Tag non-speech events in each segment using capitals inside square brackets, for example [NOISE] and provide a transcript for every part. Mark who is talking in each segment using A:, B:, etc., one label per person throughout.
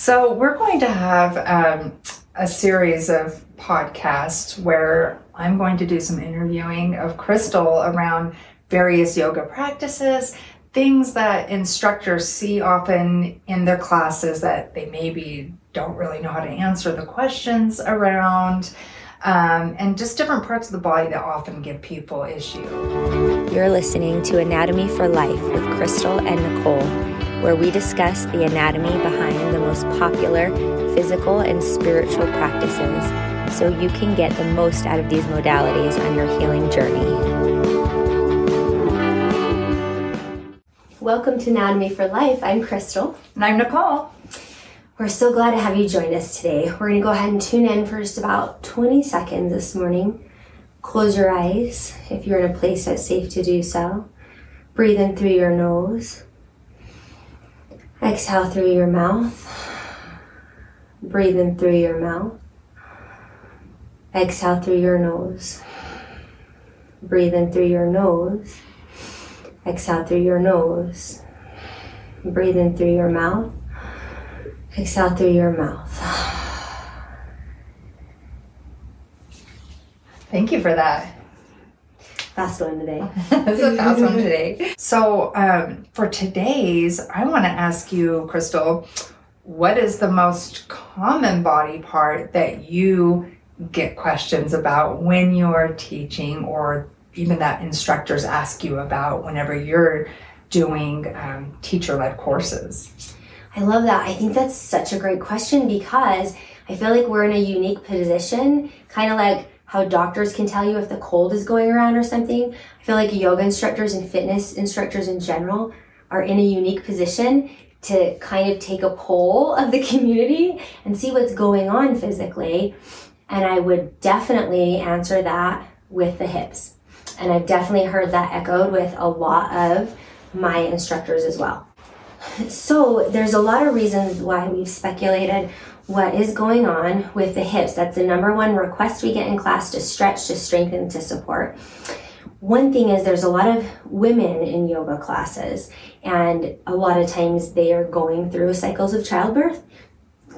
A: So, we're going to have um, a series of podcasts where I'm going to do some interviewing of Crystal around various yoga practices, things that instructors see often in their classes that they maybe don't really know how to answer the questions around. Um, and just different parts of the body that often give people issue.
B: You're listening to Anatomy for Life with Crystal and Nicole, where we discuss the anatomy behind most popular physical and spiritual practices so you can get the most out of these modalities on your healing journey.
C: Welcome to Anatomy for Life. I'm Crystal.
A: And I'm Nicole.
C: We're so glad to have you join us today. We're going to go ahead and tune in for just about 20 seconds this morning. Close your eyes if you're in a place that's safe to do so. Breathe in through your nose. Exhale through your mouth. Breathe in through your mouth. Exhale through your nose. Breathe in through your nose. Exhale through your nose. Breathe in through your mouth. Exhale through your mouth.
A: Thank you for that.
C: Fast one today. [LAUGHS]
A: a [LAUGHS] fast one today. So, um, for today's, I want to ask you, Crystal, what is the most common body part that you get questions about when you're teaching, or even that instructors ask you about whenever you're doing um, teacher led courses?
C: I love that. I think that's such a great question because I feel like we're in a unique position, kind of like how doctors can tell you if the cold is going around or something. I feel like yoga instructors and fitness instructors in general are in a unique position to kind of take a poll of the [LAUGHS] community and see what's going on physically. And I would definitely answer that with the hips. And I've definitely heard that echoed with a lot of my instructors as well. So there's a lot of reasons why we've speculated what is going on with the hips. That's the number one request we get in class to stretch, to strengthen, to support. One thing is there's a lot of women in yoga classes, and a lot of times they are going through cycles of childbirth.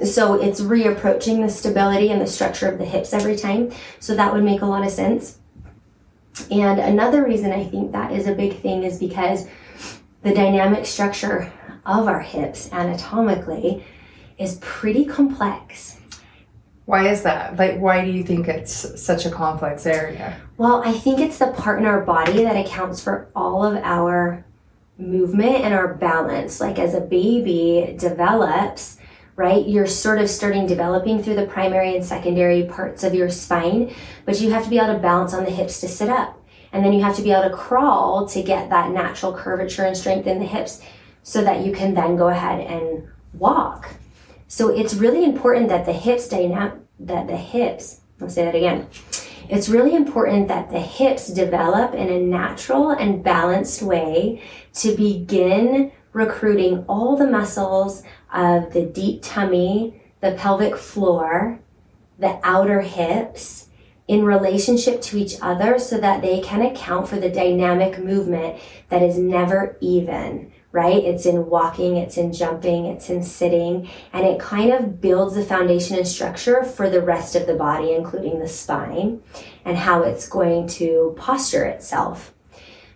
C: So it's reapproaching the stability and the structure of the hips every time. So that would make a lot of sense. And another reason I think that is a big thing is because the dynamic structure of our hips anatomically is pretty complex.
A: Why is that? Like, why do you think it's such a complex area?
C: Well, I think it's the part in our body that accounts for all of our movement and our balance. Like, as a baby develops, right, you're sort of starting developing through the primary and secondary parts of your spine, but you have to be able to balance on the hips to sit up. And then you have to be able to crawl to get that natural curvature and strength in the hips so that you can then go ahead and walk. So it's really important that the hips dynamic that the hips, I'll say that again. It's really important that the hips develop in a natural and balanced way to begin recruiting all the muscles of the deep tummy, the pelvic floor, the outer hips in relationship to each other so that they can account for the dynamic movement that is never even right? It's in walking, it's in jumping, it's in sitting, and it kind of builds the foundation and structure for the rest of the body, including the spine, and how it's going to posture itself.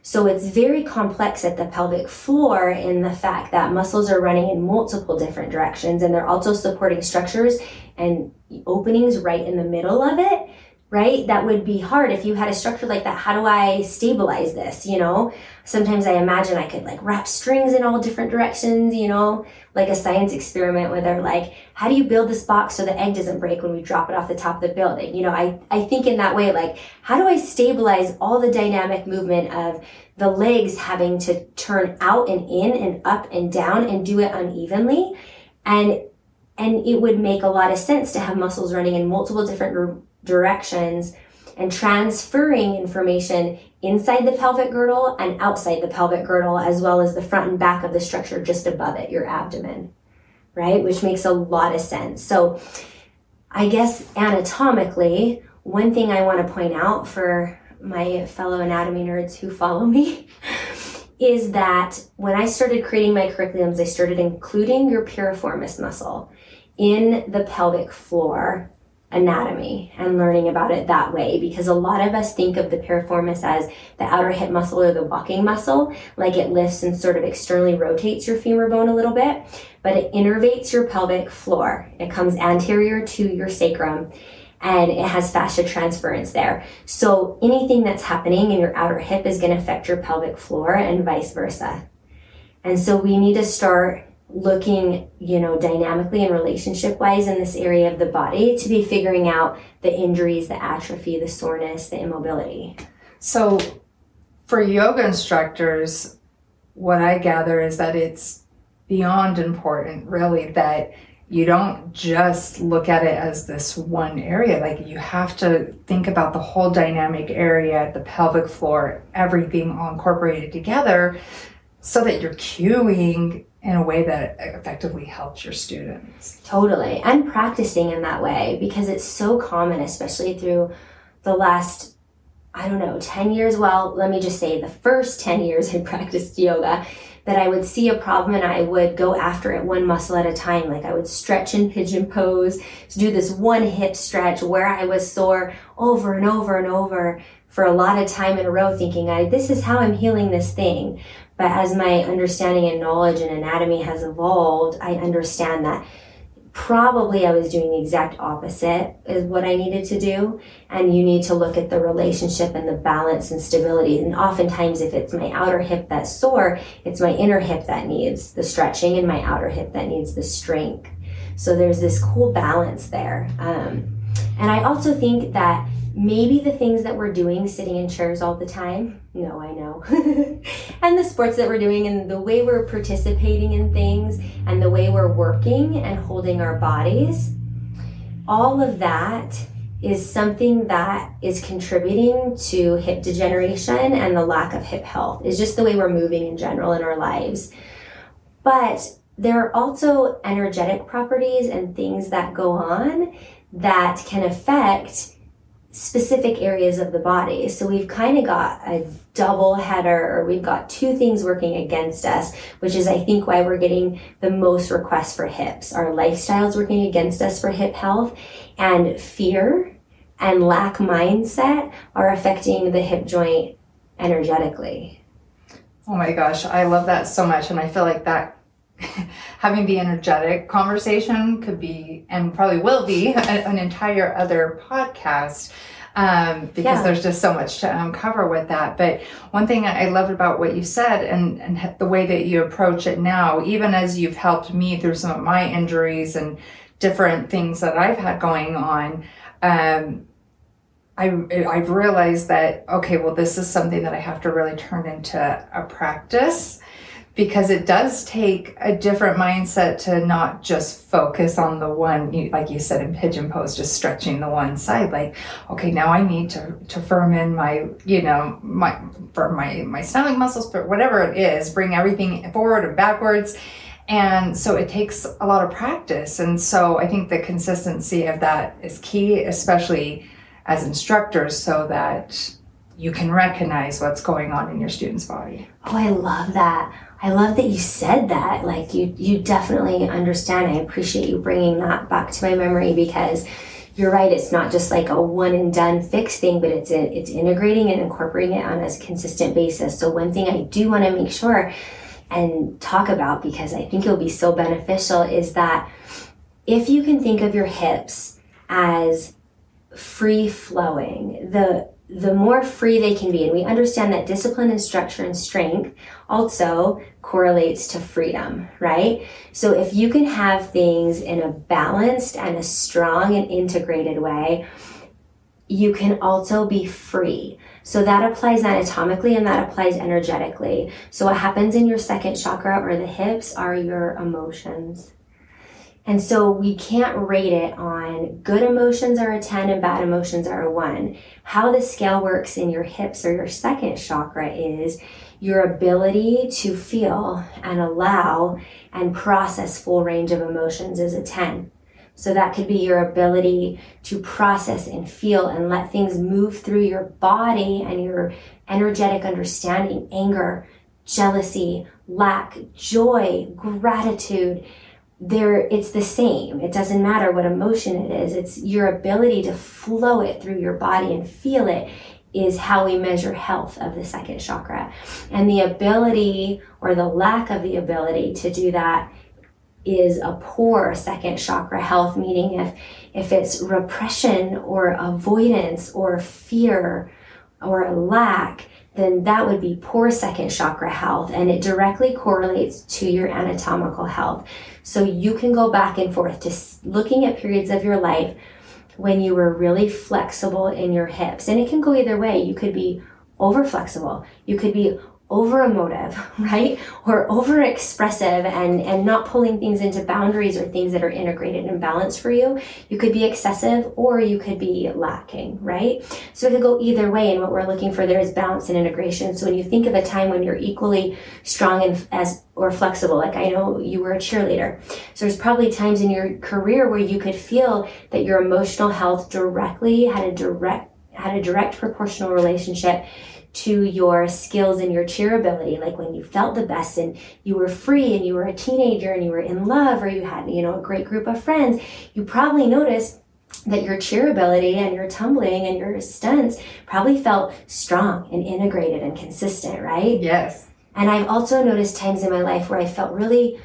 C: So it's very complex at the pelvic floor in the fact that muscles are running in multiple different directions and they're also supporting structures and openings right in the middle of it right? That would be hard if you had a structure like that. How do I stabilize this? You know, sometimes I imagine I could like wrap strings in all different directions, you know, like a science experiment where they're like, how do you build this box so the egg doesn't break when we drop it off the top of the building? You know, I, I think in that way, like, how do I stabilize all the dynamic movement of the legs having to turn out and in and up and down and do it unevenly? And and it would make a lot of sense to have muscles running in multiple different directions and transferring information inside the pelvic girdle and outside the pelvic girdle, as well as the front and back of the structure just above it, your abdomen, right? Which makes a lot of sense. So, I guess anatomically, one thing I want to point out for my fellow anatomy nerds who follow me [LAUGHS] is that when I started creating my curriculums, I started including your piriformis muscle in the pelvic floor anatomy and learning about it that way. Because a lot of us think of the piriformis as the outer hip muscle or the walking muscle. Like it lifts and sort of externally rotates your femur bone a little bit but it innervates your pelvic floor. It comes anterior to your sacrum and it has fascia transference there. So anything that's happening in your outer hip is going to affect your pelvic floor and vice versa. And so we need to start looking, you know, dynamically and relationship wise in this area of the body to be figuring out the injuries, the atrophy, the soreness, the immobility.
A: So, for yoga instructors, what I gather is that it's beyond important, really, that you don't just look at it as this one area. Like, you have to think about the whole dynamic area, the pelvic floor, everything all incorporated together so that you're cueing in a way that effectively helps your students.
C: Totally. And practicing in that way because it's so common, especially through the last, I don't know, 10 years. Well, let me just say the first 10 years I [LAUGHS] practiced yoga, that I would see a problem and I would go after it one muscle at a time. Like I would stretch in pigeon pose to do this one hip stretch where I was sore over and over and over for a lot of time in a row thinking I this is how I'm healing this thing. But as my understanding and knowledge and anatomy has evolved, I understand that probably I was doing the exact opposite is what I needed to do. And you need to look at the relationship and the balance and stability. And oftentimes, if it's my outer hip that's sore, it's my inner hip that needs the stretching and my outer hip that needs the strength. So there's this cool balance there. Um, and I also think that maybe the things that we're doing sitting in chairs all the time no i know [LAUGHS] and the sports that we're doing and the way we're participating in things and the way we're working and holding our bodies all of that is something that is contributing to hip degeneration and the lack of hip health. Is just the way we're moving in general in our lives. But there are also energetic properties and things that go on that can affect specific areas of the body. So we've kind of got a double header or we've got two things working against us, which is I think why we're getting the most requests for hips. Our lifestyles working against us for hip health and fear and lack mindset are affecting the hip joint energetically.
A: Oh my gosh, I love that so much and I feel like that [LAUGHS] having the energetic conversation could be and probably will be [LAUGHS] an entire other podcast um, because yeah. there's just so much to uncover with that. But one thing I loved about what you said and, and the way that you approach it now, even as you've helped me through some of my injuries and different things that I've had going on, um, I, I've realized that, okay, well, this is something that I have to really turn into a practice because it does take a different mindset to not just focus on the one like you said in pigeon pose just stretching the one side like okay now i need to to firm in my you know my for my my stomach muscles but whatever it is bring everything forward and backwards. And so it takes a lot of practice. And so i think the consistency of that is key especially as instructors so that you can recognize what's going on in your student's body
C: oh i love that I love that you said that. Like you, you definitely understand. I appreciate you bringing that back to my memory because you're right. It's not just like a one and done fix thing, but it's a, it's integrating and incorporating it on a consistent basis. So one thing I do want to make sure and talk about because I think it'll be so beneficial is that if you can think of your hips as free flowing, the the more free they can be. And we understand that discipline and structure and strength also correlates to freedom, right? So if you can have things in a balanced and a strong and integrated way, you can also be free. So that applies anatomically and that applies energetically. So what happens in your second chakra or the hips are your emotions. And so we can't rate it on good emotions are a 10 and bad emotions are a 1. How the scale works in your hips or your second chakra is your ability to feel and allow and process full range of emotions is a 10. So that could be your ability to process and feel and let things move through your body and your energetic understanding, anger, jealousy, lack, joy, gratitude, there it's the same. It doesn't matter what emotion it is. It's your ability to flow it through your body and feel it is how we measure health of the second chakra. And the ability or the lack of the ability to do that is a poor second chakra health, meaning if if it's repression or avoidance or fear or a lack, then that would be poor second chakra health and it directly correlates to your anatomical health. So you can go back and forth to looking at periods of your life when you were really flexible in your hips. And it can go either way. You could be over flexible. You could be over emotive, [LAUGHS] right? Or over expressive and, and not pulling things into boundaries or things that are integrated and balanced for you. You could be excessive or you could be lacking, right? So it could go either way. And what we're looking for there is balance and integration. So when you think of a time when you're equally strong and as or flexible, like I know you were a cheerleader. So there's probably times in your career where you could feel that your emotional health directly had a direct had a direct proportional relationship to your skills and your cheer ability like when you felt the best and you were free and you were a teenager and you were in love or you had you know a great group of friends you probably noticed that your cheer ability and your tumbling and your stunts probably felt strong and integrated and consistent right?
A: Yes.
C: And i've also noticed times in my life where i felt really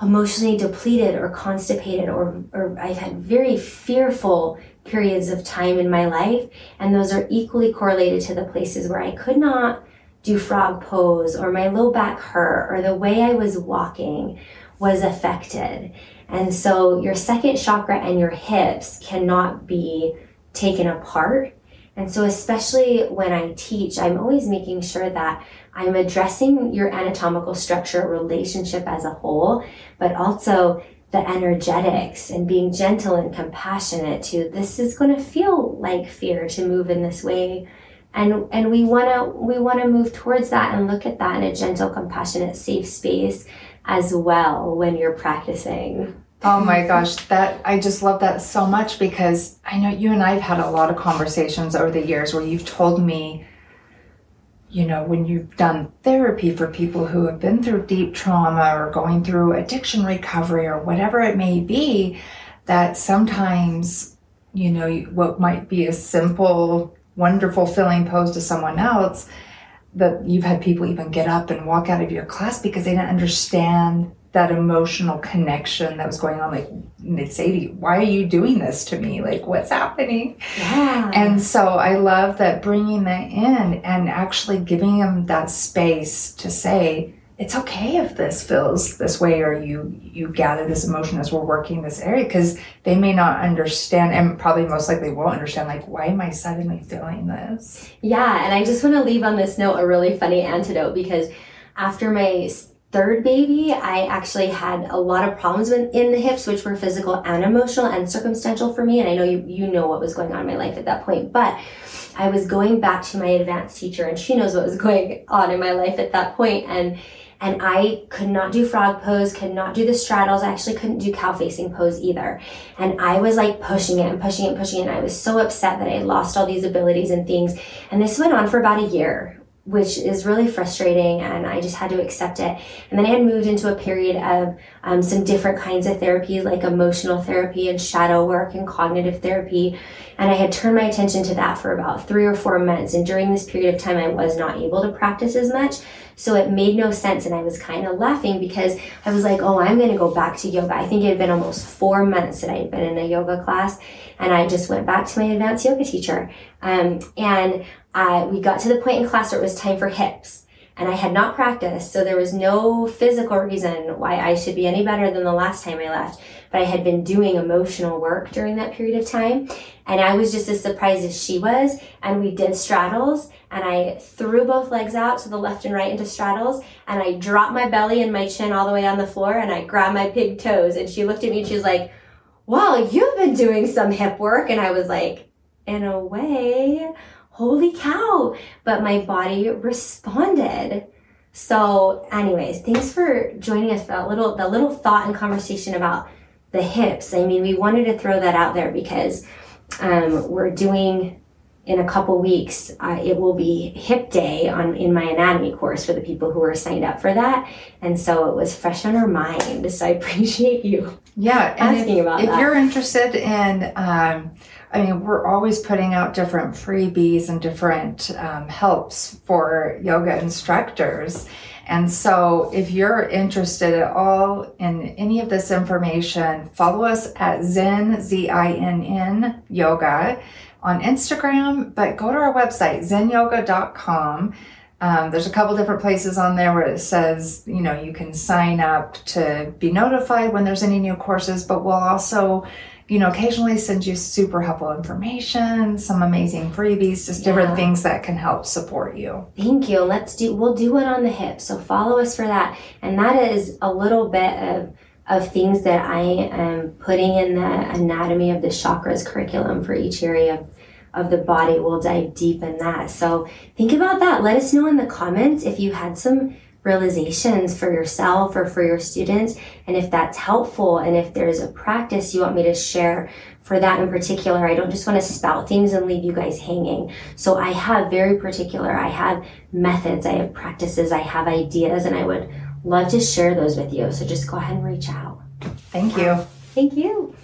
C: emotionally depleted or constipated or, or i've had very fearful periods of time in my life. And those are equally correlated to the places where I could not do frog pose or my low back hurt or the way I was walking was affected. And so your second chakra and your hips cannot be taken apart. And so, especially when I teach, I'm always making sure that I'm addressing your anatomical structure relationship as a whole, but also the energetics and being gentle and compassionate to this is going to feel like fear to move in this way. And and we want to we want to move towards that and look at that in a gentle compassionate safe space as well when you're practicing
A: oh my gosh that i just love that so much because i know you and i've had a lot of conversations over the years where you've told me you know, when you've done therapy for people who have been through deep trauma or going through addiction recovery or whatever it may be, that sometimes, you know, what might be a simple, wonderful feeling pose to someone else, that you've had people even get up and walk out of your class because they didn't understand that emotional connection that was going on like they'd say to you why are you doing this to me? Like what's happening?
C: Yeah.
A: And so i love that bringing that in and actually giving them that space to say it's okay if this feels this way or you you gather this emotion as we're working this area because they may not understand and probably most likely won't understand like why am i suddenly feeling this?
C: Yeah and i just want to leave on this note a really funny antidote because after my third baby, I actually had a lot of problems in, in the hips, which were physical and emotional and circumstantial for me. And I know you, you know what was going on in my life at that point, but I was going back to my advanced teacher and she knows what was going on in my life at that point. And, and I could not do frog pose, could not do the straddles. I actually couldn't do cow facing pose either. And I was like pushing it and pushing it and pushing it. And I was so upset that I lost all these abilities and things. And this went on for about a year which is really frustrating and I just had to accept it. And then I had moved into a period of um, some different kinds of therapy, like emotional therapy and shadow work and cognitive therapy. And I had turned my attention to that for about three or four months. And during this period of time, I was not able to practice as much. So it made no sense. And I was kind of laughing because I was like, oh, I'm going to go back to yoga. I think it had been almost four months that I had been in a yoga class. And I just went back to my advanced yoga teacher. Um, and I, we got to the point in class where it was time for hips and I had not practiced, so there was no physical reason why I should be any better than the last time I left. But I had been doing emotional work during that period of time, and I was just as surprised as she was. And we did straddles, and I threw both legs out to the left and right into straddles, and I dropped my belly and my chin all the way on the floor, and I grabbed my pig toes. And she looked at me and she was like, "Wow, you've been doing some hip work," and I was like, "In a way." Holy cow, but my body responded. So, anyways, thanks for joining us for that little that little thought and conversation about the hips. I mean, we wanted to throw that out there because um, we're doing in a couple weeks, uh, it will be hip day on in my anatomy course for the people who are signed up for that. And so it was fresh on our mind. So I [LAUGHS] appreciate you.
A: Yeah,
C: asking
A: if,
C: about
A: if
C: that.
A: you're interested in, um, I mean, we're always putting out different freebies and different um, helps for yoga instructors. And so, if you're interested at all in any of this information, follow us at Zinn, Z I N N Yoga on Instagram, but go to our website, zinnyoga.com. Um, there's a couple different places on there where it says, you know, you can sign up to be notified when there's any new courses, but we'll also, you know, occasionally send you super helpful information, some amazing freebies, just different things that can help support you.
C: Thank you. Let's do we'll do it on the hip. So follow us for that. And that is a little bit of of things that I am putting in the anatomy of the chakras curriculum for each area of, of the body. We'll dive deep in that. So think about that. Let us know in the comments if you had some realizations for yourself or for your students. And if that's helpful and if there's a practice you want me to share for that in particular i don't just want to spout things and leave you guys hanging. So i have very particular i have methods i have practices i have ideas and i would love to share those with you. So just go ahead and reach out.
A: Thank you.
C: thank you